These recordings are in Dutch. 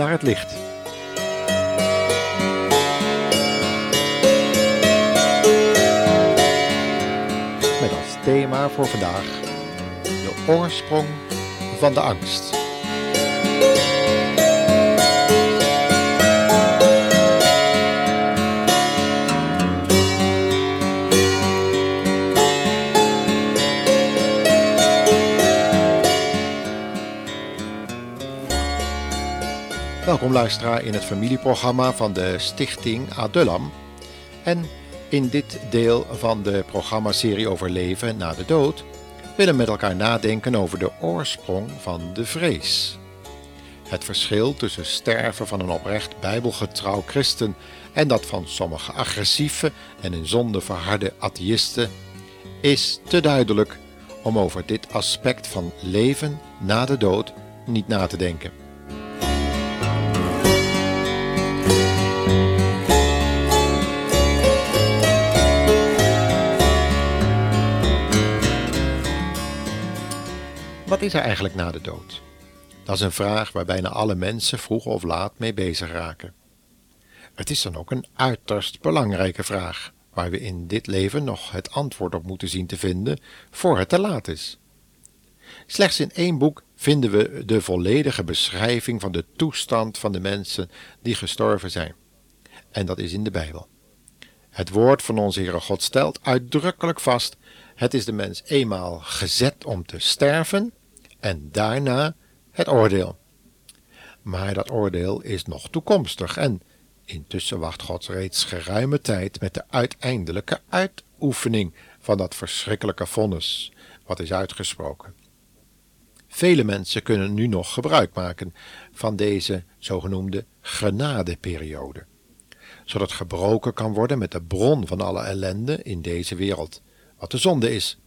naar het licht. Met als thema voor vandaag de oorsprong van de angst. Welkom luisteraar in het familieprogramma van de Stichting Adullam. En in dit deel van de programmaserie over leven na de dood willen we met elkaar nadenken over de oorsprong van de vrees. Het verschil tussen sterven van een oprecht bijbelgetrouw christen en dat van sommige agressieve en in zonde verharde atheïsten is te duidelijk om over dit aspect van leven na de dood niet na te denken. Wat is er eigenlijk na de dood? Dat is een vraag waar bijna alle mensen vroeg of laat mee bezig raken. Het is dan ook een uiterst belangrijke vraag, waar we in dit leven nog het antwoord op moeten zien te vinden voor het te laat is. Slechts in één boek vinden we de volledige beschrijving van de toestand van de mensen die gestorven zijn. En dat is in de Bijbel. Het woord van onze Heere God stelt uitdrukkelijk vast: het is de mens eenmaal gezet om te sterven en daarna het oordeel. Maar dat oordeel is nog toekomstig en intussen wacht God reeds geruime tijd met de uiteindelijke uitoefening van dat verschrikkelijke vonnis wat is uitgesproken. Vele mensen kunnen nu nog gebruik maken van deze zogenoemde genadeperiode, zodat gebroken kan worden met de bron van alle ellende in deze wereld, wat de zonde is.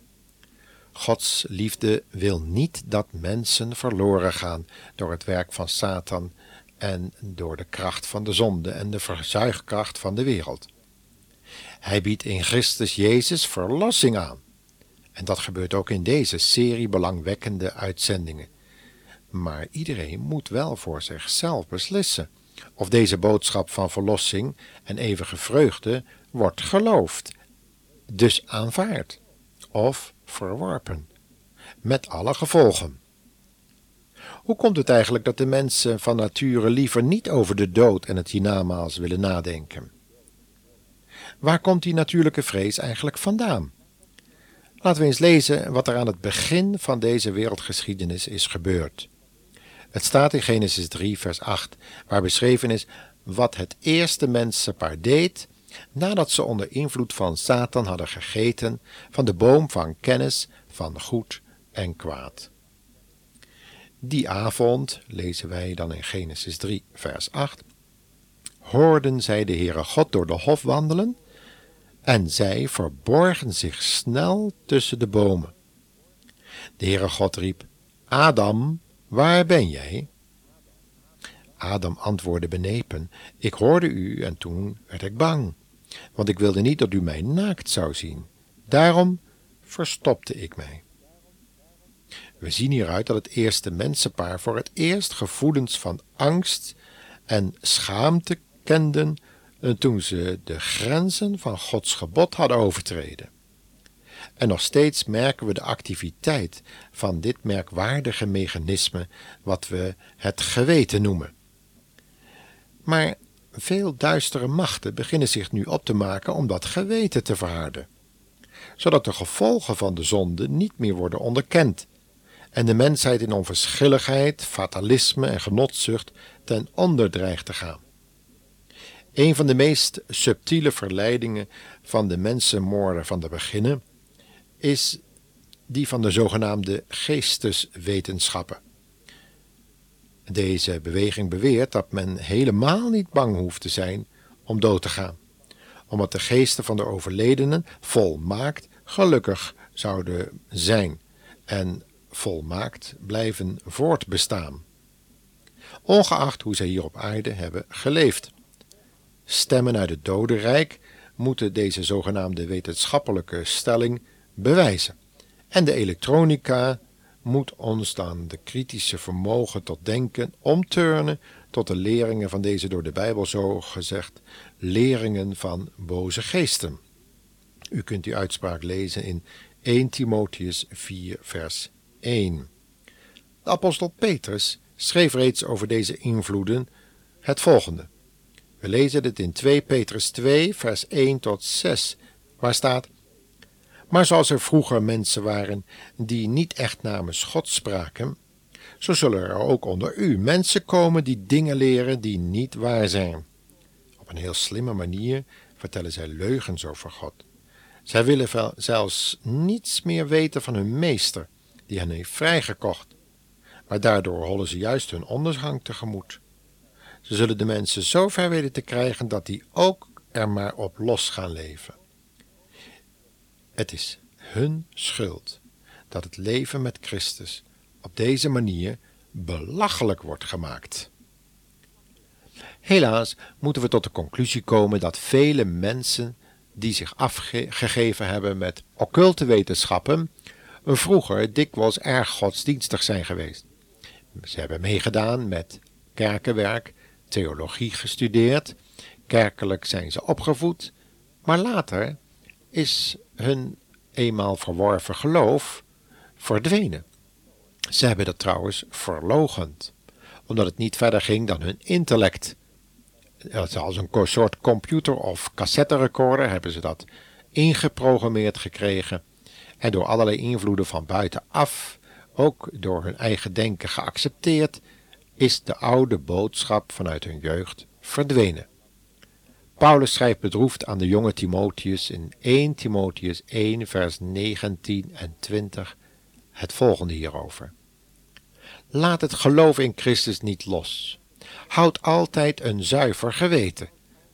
Gods liefde wil niet dat mensen verloren gaan door het werk van Satan en door de kracht van de zonde en de verzuigkracht van de wereld. Hij biedt in Christus Jezus verlossing aan. En dat gebeurt ook in deze serie belangwekkende uitzendingen. Maar iedereen moet wel voor zichzelf beslissen of deze boodschap van verlossing en eeuwige vreugde wordt geloofd, dus aanvaard, of verworpen, met alle gevolgen. Hoe komt het eigenlijk dat de mensen van nature liever niet over de dood en het hiernamaals willen nadenken? Waar komt die natuurlijke vrees eigenlijk vandaan? Laten we eens lezen wat er aan het begin van deze wereldgeschiedenis is gebeurd. Het staat in Genesis 3, vers 8, waar beschreven is wat het eerste mensenpaar deed nadat ze onder invloed van Satan hadden gegeten van de boom van kennis van goed en kwaad. Die avond, lezen wij dan in Genesis 3, vers 8, hoorden zij de Heere God door de hof wandelen, en zij verborgen zich snel tussen de bomen. De Heere God riep, Adam, waar ben jij? Adam antwoordde benepen, ik hoorde u en toen werd ik bang, want ik wilde niet dat u mij naakt zou zien. Daarom verstopte ik mij. We zien hieruit dat het eerste mensenpaar voor het eerst gevoelens van angst en schaamte kenden toen ze de grenzen van Gods gebod hadden overtreden. En nog steeds merken we de activiteit van dit merkwaardige mechanisme, wat we het geweten noemen. Maar veel duistere machten beginnen zich nu op te maken om dat geweten te verharden, zodat de gevolgen van de zonde niet meer worden onderkend en de mensheid in onverschilligheid, fatalisme en genotzucht ten onder dreigt te gaan. Een van de meest subtiele verleidingen van de mensenmoorden van de beginnen is die van de zogenaamde geesteswetenschappen. Deze beweging beweert dat men helemaal niet bang hoeft te zijn om dood te gaan, omdat de geesten van de overledenen volmaakt gelukkig zouden zijn en volmaakt blijven voortbestaan, ongeacht hoe zij hier op aarde hebben geleefd. Stemmen uit het dodenrijk moeten deze zogenaamde wetenschappelijke stelling bewijzen, en de elektronica moet ons dan de kritische vermogen tot denken omturnen tot de leringen van deze door de Bijbel zo gezegd leringen van boze geesten. U kunt die uitspraak lezen in 1 Timotheus 4 vers 1. De apostel Petrus schreef reeds over deze invloeden het volgende. We lezen het in 2 Petrus 2 vers 1 tot 6, waar staat maar zoals er vroeger mensen waren die niet echt namens God spraken, zo zullen er ook onder u mensen komen die dingen leren die niet waar zijn. Op een heel slimme manier vertellen zij leugens over God. Zij willen zelfs niets meer weten van hun meester, die hen heeft vrijgekocht. Maar daardoor hollen ze juist hun ondergang tegemoet. Ze zullen de mensen zo ver weten te krijgen dat die ook er maar op los gaan leven. Het is hun schuld dat het leven met Christus op deze manier belachelijk wordt gemaakt. Helaas moeten we tot de conclusie komen dat vele mensen die zich afgegeven hebben met occulte wetenschappen, vroeger dikwijls erg godsdienstig zijn geweest. Ze hebben meegedaan met kerkenwerk, theologie gestudeerd, kerkelijk zijn ze opgevoed, maar later is hun eenmaal verworven geloof verdwenen. Ze hebben dat trouwens verlogend, omdat het niet verder ging dan hun intellect. Als een soort computer of cassetterecorder hebben ze dat ingeprogrammeerd gekregen en door allerlei invloeden van buitenaf, ook door hun eigen denken geaccepteerd, is de oude boodschap vanuit hun jeugd verdwenen. Paulus schrijft bedroefd aan de jonge Timotheus in 1 Timotheus 1 vers 19 en 20 het volgende hierover. Laat het geloof in Christus niet los. Houd altijd een zuiver geweten,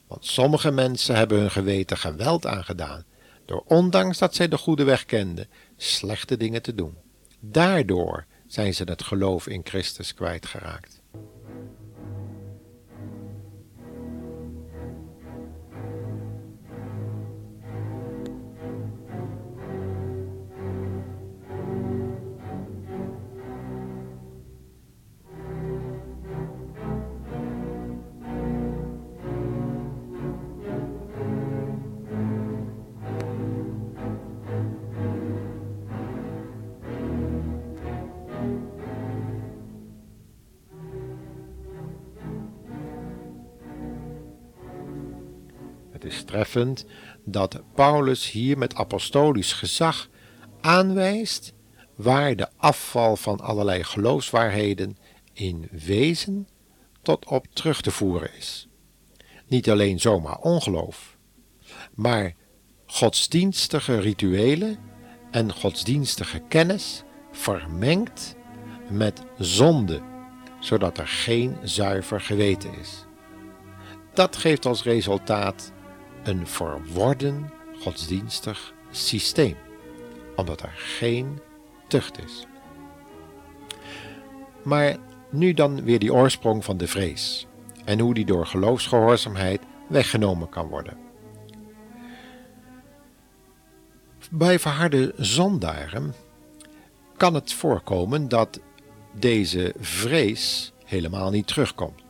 want sommige mensen hebben hun geweten geweld aangedaan, door ondanks dat zij de goede weg kenden, slechte dingen te doen. Daardoor zijn ze het geloof in Christus kwijtgeraakt. Het is treffend dat Paulus hier met apostolisch gezag aanwijst waar de afval van allerlei geloofswaarheden in wezen tot op terug te voeren is. Niet alleen zomaar ongeloof, maar godsdienstige rituelen en godsdienstige kennis vermengd met zonde, zodat er geen zuiver geweten is. Dat geeft als resultaat een verworden godsdienstig systeem, omdat er geen tucht is. Maar nu dan weer die oorsprong van de vrees en hoe die door geloofsgehoorzaamheid weggenomen kan worden. Bij verharde zondaren kan het voorkomen dat deze vrees helemaal niet terugkomt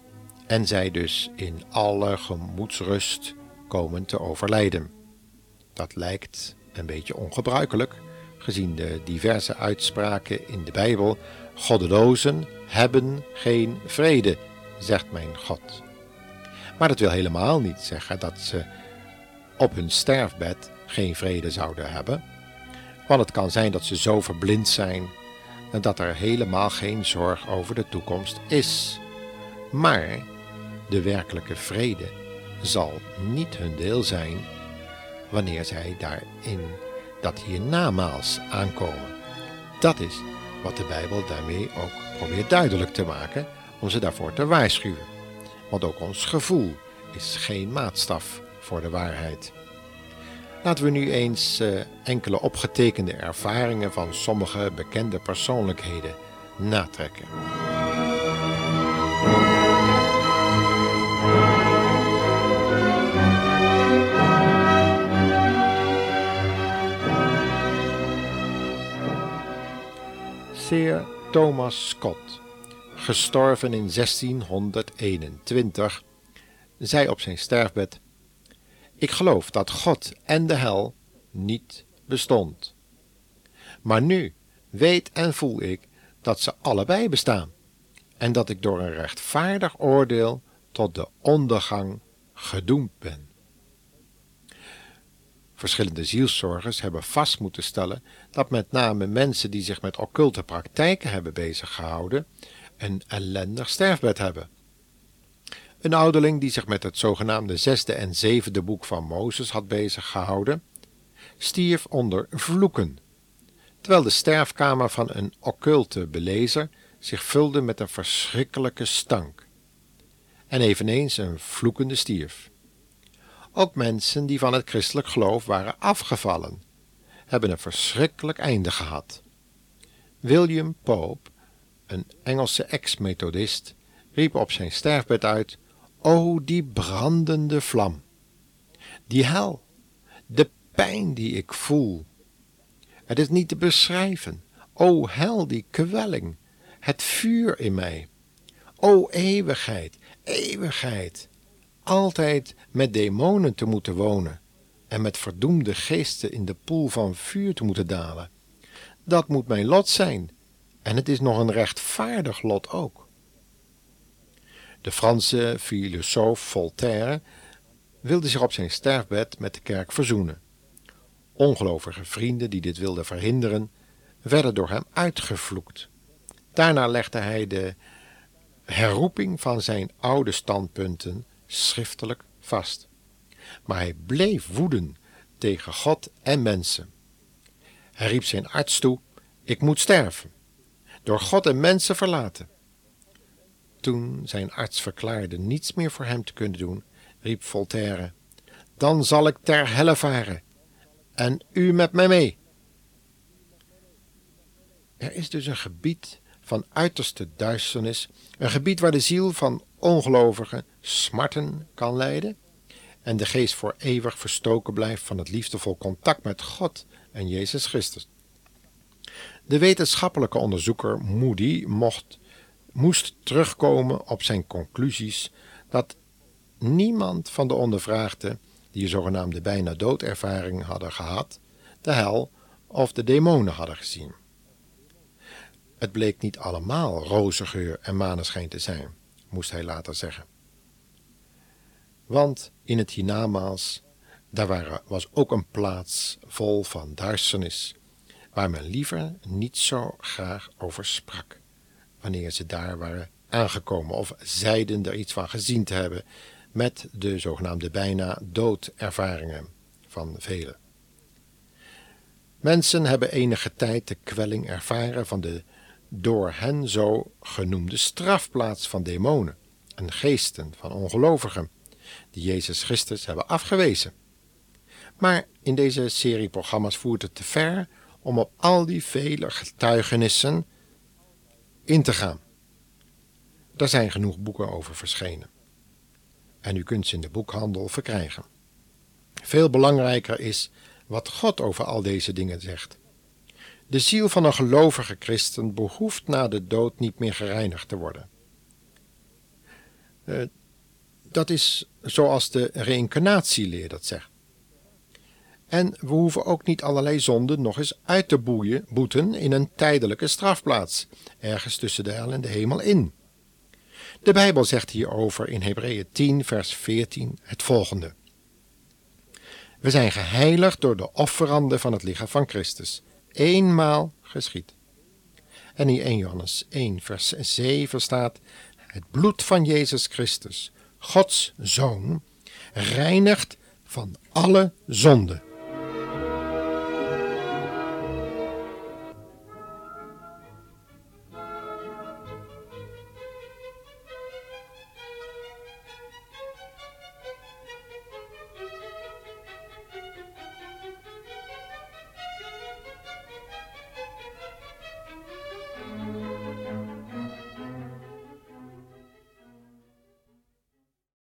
en zij dus in alle gemoedsrust komen te overlijden. Dat lijkt een beetje ongebruikelijk, gezien de diverse uitspraken in de Bijbel: Goddelozen hebben geen vrede, zegt mijn God. Maar dat wil helemaal niet zeggen dat ze op hun sterfbed geen vrede zouden hebben, want het kan zijn dat ze zo verblind zijn dat er helemaal geen zorg over de toekomst is. Maar de werkelijke vrede zal niet hun deel zijn wanneer zij daarin dat hiernamaals aankomen. Dat is wat de Bijbel daarmee ook probeert duidelijk te maken om ze daarvoor te waarschuwen. Want ook ons gevoel is geen maatstaf voor de waarheid. Laten we nu eens uh, enkele opgetekende ervaringen van sommige bekende persoonlijkheden natrekken. Sir Thomas Scott, gestorven in 1621, zei op zijn sterfbed: Ik geloof dat God en de hel niet bestond. Maar nu weet en voel ik dat ze allebei bestaan en dat ik door een rechtvaardig oordeel tot de ondergang gedoemd ben. Verschillende zielszorgers hebben vast moeten stellen dat met name mensen die zich met occulte praktijken hebben beziggehouden, een ellendig sterfbed hebben. Een ouderling die zich met het zogenaamde zesde en zevende boek van Mozes had beziggehouden, stierf onder vloeken, terwijl de sterfkamer van een occulte belezer zich vulde met een verschrikkelijke stank, en eveneens een vloekende stierf. Ook mensen die van het christelijk geloof waren afgevallen, hebben een verschrikkelijk einde gehad. William Pope, een Engelse ex-methodist, riep op zijn sterfbed uit: O die brandende vlam! Die hel, de pijn die ik voel. Het is niet te beschrijven. O hel, die kwelling, het vuur in mij. O eeuwigheid, eeuwigheid, altijd met demonen te moeten wonen en met verdoemde geesten in de poel van vuur te moeten dalen. Dat moet mijn lot zijn, en het is nog een rechtvaardig lot ook. De Franse filosoof Voltaire wilde zich op zijn sterfbed met de kerk verzoenen. Ongelovige vrienden die dit wilden verhinderen, werden door hem uitgevloekt. Daarna legde hij de herroeping van zijn oude standpunten schriftelijk vast. Maar hij bleef woeden tegen God en mensen. Hij riep zijn arts toe: Ik moet sterven, door God en mensen verlaten. Toen zijn arts verklaarde niets meer voor hem te kunnen doen, riep Voltaire: Dan zal ik ter helle varen, en u met mij mee. Er is dus een gebied van uiterste duisternis, een gebied waar de ziel van ongelovigen smarten kan lijden en de geest voor eeuwig verstoken blijft van het liefdevol contact met God en Jezus Christus. De wetenschappelijke onderzoeker Moody mocht, moest terugkomen op zijn conclusies dat niemand van de ondervraagden die een zogenaamde bijna doodervaring hadden gehad, de hel of de demonen hadden gezien. Het bleek niet allemaal roze geur en maneschijn te zijn, moest hij later zeggen. Want in het hiernamaals, daar was ook een plaats vol van duisternis, waar men liever niet zo graag over sprak, wanneer ze daar waren aangekomen of zeiden er iets van gezien te hebben met de zogenaamde bijna doodervaringen van velen. Mensen hebben enige tijd de kwelling ervaren van de door hen zo genoemde strafplaats van demonen en geesten van ongelovigen, die Jezus Christus hebben afgewezen. Maar in deze serie programma's voert het te ver om op al die vele getuigenissen in te gaan. Er zijn genoeg boeken over verschenen. En u kunt ze in de boekhandel verkrijgen. Veel belangrijker is wat God over al deze dingen zegt. De ziel van een gelovige christen behoeft na de dood niet meer gereinigd te worden. Uh, dat is zoals de reïncarnatieleer dat zegt. En we hoeven ook niet allerlei zonden nog eens uit te boeien, boeten in een tijdelijke strafplaats, ergens tussen de hel en de hemel in. De Bijbel zegt hierover in Hebreeën 10, vers 14 het volgende. We zijn geheiligd door de offeranden van het lichaam van Christus, eenmaal geschied. En in 1 Johannes 1, vers 7 staat: Het bloed van Jezus Christus, Gods Zoon, reinigt van alle zonde.